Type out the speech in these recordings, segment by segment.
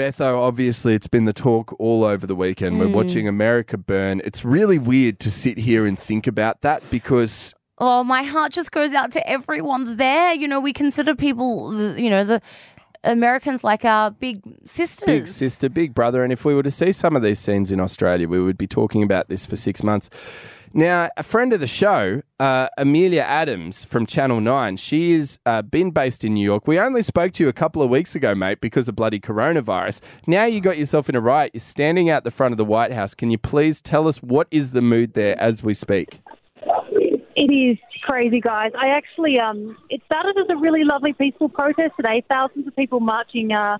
Betho, obviously, it's been the talk all over the weekend. We're hmm. watching America burn. It's really weird to sit here and think about that because Oh, my heart just goes out to everyone there. You know, we consider people, you know, the Americans like our big sisters. big sister, big brother. And if we were to see some of these scenes in Australia, we would be talking about this for six months. Now, a friend of the show, uh, Amelia Adams from Channel 9, she has uh, been based in New York. We only spoke to you a couple of weeks ago, mate, because of bloody coronavirus. Now you got yourself in a riot. You're standing out the front of the White House. Can you please tell us what is the mood there as we speak? It is crazy, guys. I actually, um, it started as a really lovely, peaceful protest today. Thousands of people marching uh,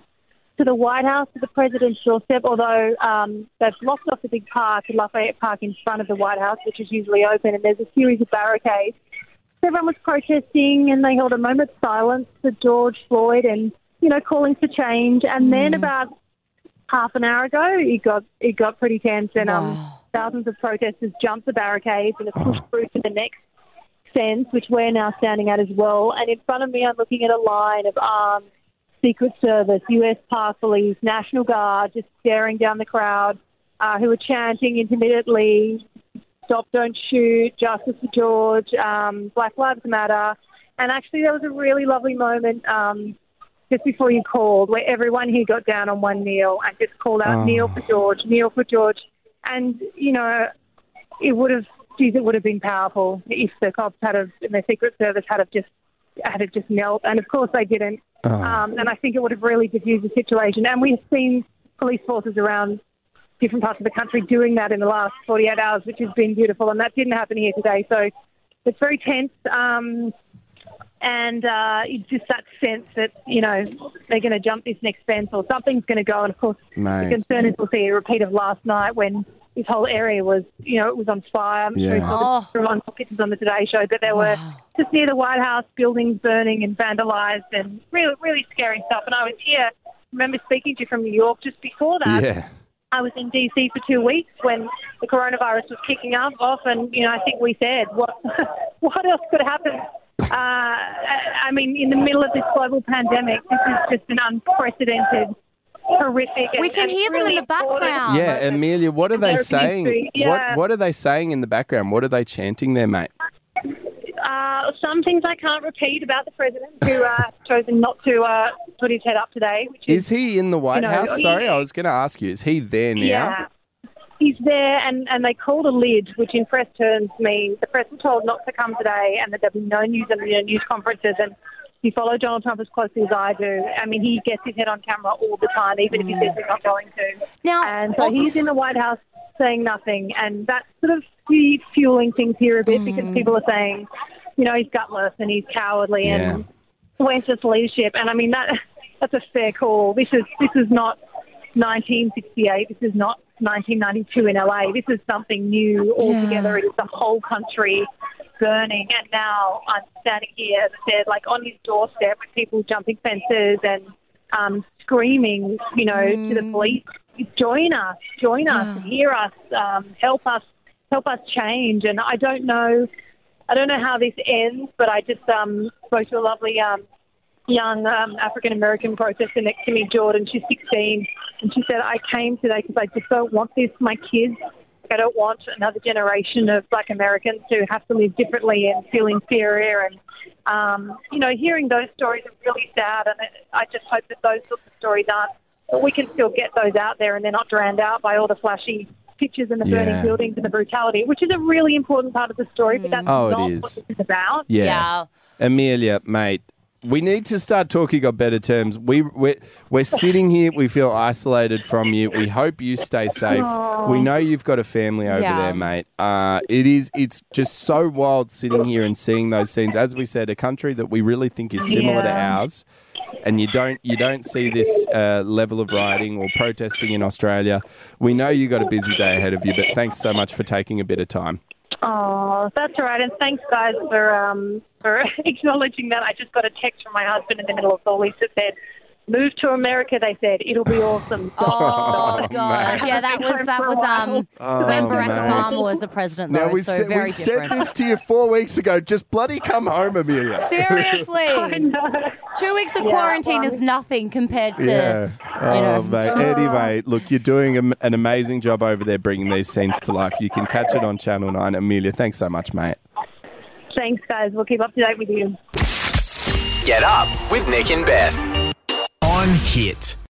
to the White House, to the president's doorstep. Although um, they've blocked off the big park, Lafayette Park, in front of the White House, which is usually open, and there's a series of barricades. Everyone was protesting, and they held a moment's silence for George Floyd, and you know, calling for change. And then about half an hour ago, it got it got pretty tense, and um, thousands of protesters jumped the barricades and have pushed through to the next fence, which we're now standing at as well. And in front of me, I'm looking at a line of armed Secret Service, U.S. Park Police, National Guard, just staring down the crowd, uh, who are chanting intermittently, "Stop! Don't shoot! Justice for George! Um, Black Lives Matter!" And actually, there was a really lovely moment. Um, just before you called, where everyone here got down on one kneel and just called out, Oh. kneel for George, kneel for George. And, you know, it would have, geez, it would have been powerful if the cops had have, and the Secret Service had have just, had have just knelt. And of course they didn't. Um, and I think it would have really diffused the situation. And we've seen police forces around different parts of the country doing that in the last 48 hours, which has been beautiful. And that didn't happen here today. So it's very tense. Um, and uh, it's just that sense that you know they're going to jump this next fence or something's going to go. And of course, Mate. the concern is we'll see a repeat of last night when this whole area was, you know, it was on fire. I'm sure you saw Oh. the on pictures on the Today Show, but there were just near the White House, buildings burning and vandalised, and really, really scary stuff. And I was here. Remember speaking to you from New York just before that. Yeah. I was in DC for two weeks when the coronavirus was kicking up off, and you know, I think we said, what, what else could happen? Uh, I I mean, in the middle of this global pandemic, this is just an unprecedented, horrific. We and- can and hear them in the background. Yeah, moment. Amelia, what are they saying? yeah. What What are they saying in the background? What are they chanting there, mate? Uh, some things I can't repeat about the president who uh, has chosen not to uh, put his head up today, which is Is he in the White know, House? Sorry, I was going to ask you. Is he there now? Yeah. He's there, and, and they called a lid, which in press terms means the press was told not to come today and that there'll be no news and no news conferences. And if you follow Donald Trump as closely as I do, I mean, he gets his head on camera all the time, even if he says he's not going to. Now, And so he's in the White House saying nothing, and that's sort of fu- fueling things here a bit mm. because people are saying, you know, he's gutless and he's cowardly Yeah. and where's his leadership? And I mean that that's a fair call. This is this is not 1968. This is not 1992 in LA. This is something new altogether. It is the whole country burning. And now I'm standing here, as I said, like on his doorstep with people jumping fences and um, screaming, you know, to the police, join us, join us, hear us, um, help us, help us change. And I don't know, I don't know how this ends, but I just um, spoke to a lovely um, young um, African American protester next to me, Jordan. She's 16, and she said, "I came today because I just don't want this for my kids. Like, I don't want another generation of Black Americans to have to live differently and feel inferior." And um, you know, hearing those stories are really sad, and I just hope that those sorts of stories aren't. But we can still get those out there, and they're not drowned out by all the flashy pictures and the burning Yeah. buildings and the brutality, which is a really important part of the story. But that's Oh, not is. what this is about. Yeah. Yeah. Amelia, mate, we need to start talking on better terms. We we're, we're sitting here. We feel isolated from you. We hope you stay safe. We know you've got a family over Yeah. there, mate. Uh, it is. It's just so wild sitting here and seeing those scenes. As we said, a country that we really think is similar to ours. And you don't you don't see this uh, level of rioting or protesting in Australia. We know you got a busy day ahead of you, but thanks so much for taking a bit of time. Oh, that's all right. And thanks, guys, for um, for acknowledging that. I just got a text from my husband in the middle of all this that said, move to America. They said it'll be awesome. Oh Oh, gosh, yeah, that was that was um while. when Oh, Barack mate. Obama was the president, though. Now we, so said, very we different. said this to you four weeks ago. Just bloody come home, Amelia. I Seriously, know. two weeks of Yeah, quarantine well, is nothing compared to. Yeah. Oh, you know. mate. Oh. Anyway, look, you're doing an amazing job over there bringing these scenes to life. You can catch it on Channel 9. Amelia, thanks so much, mate. Thanks, guys. We'll keep up to date with you. Get up with Nick and Beth. On Hit.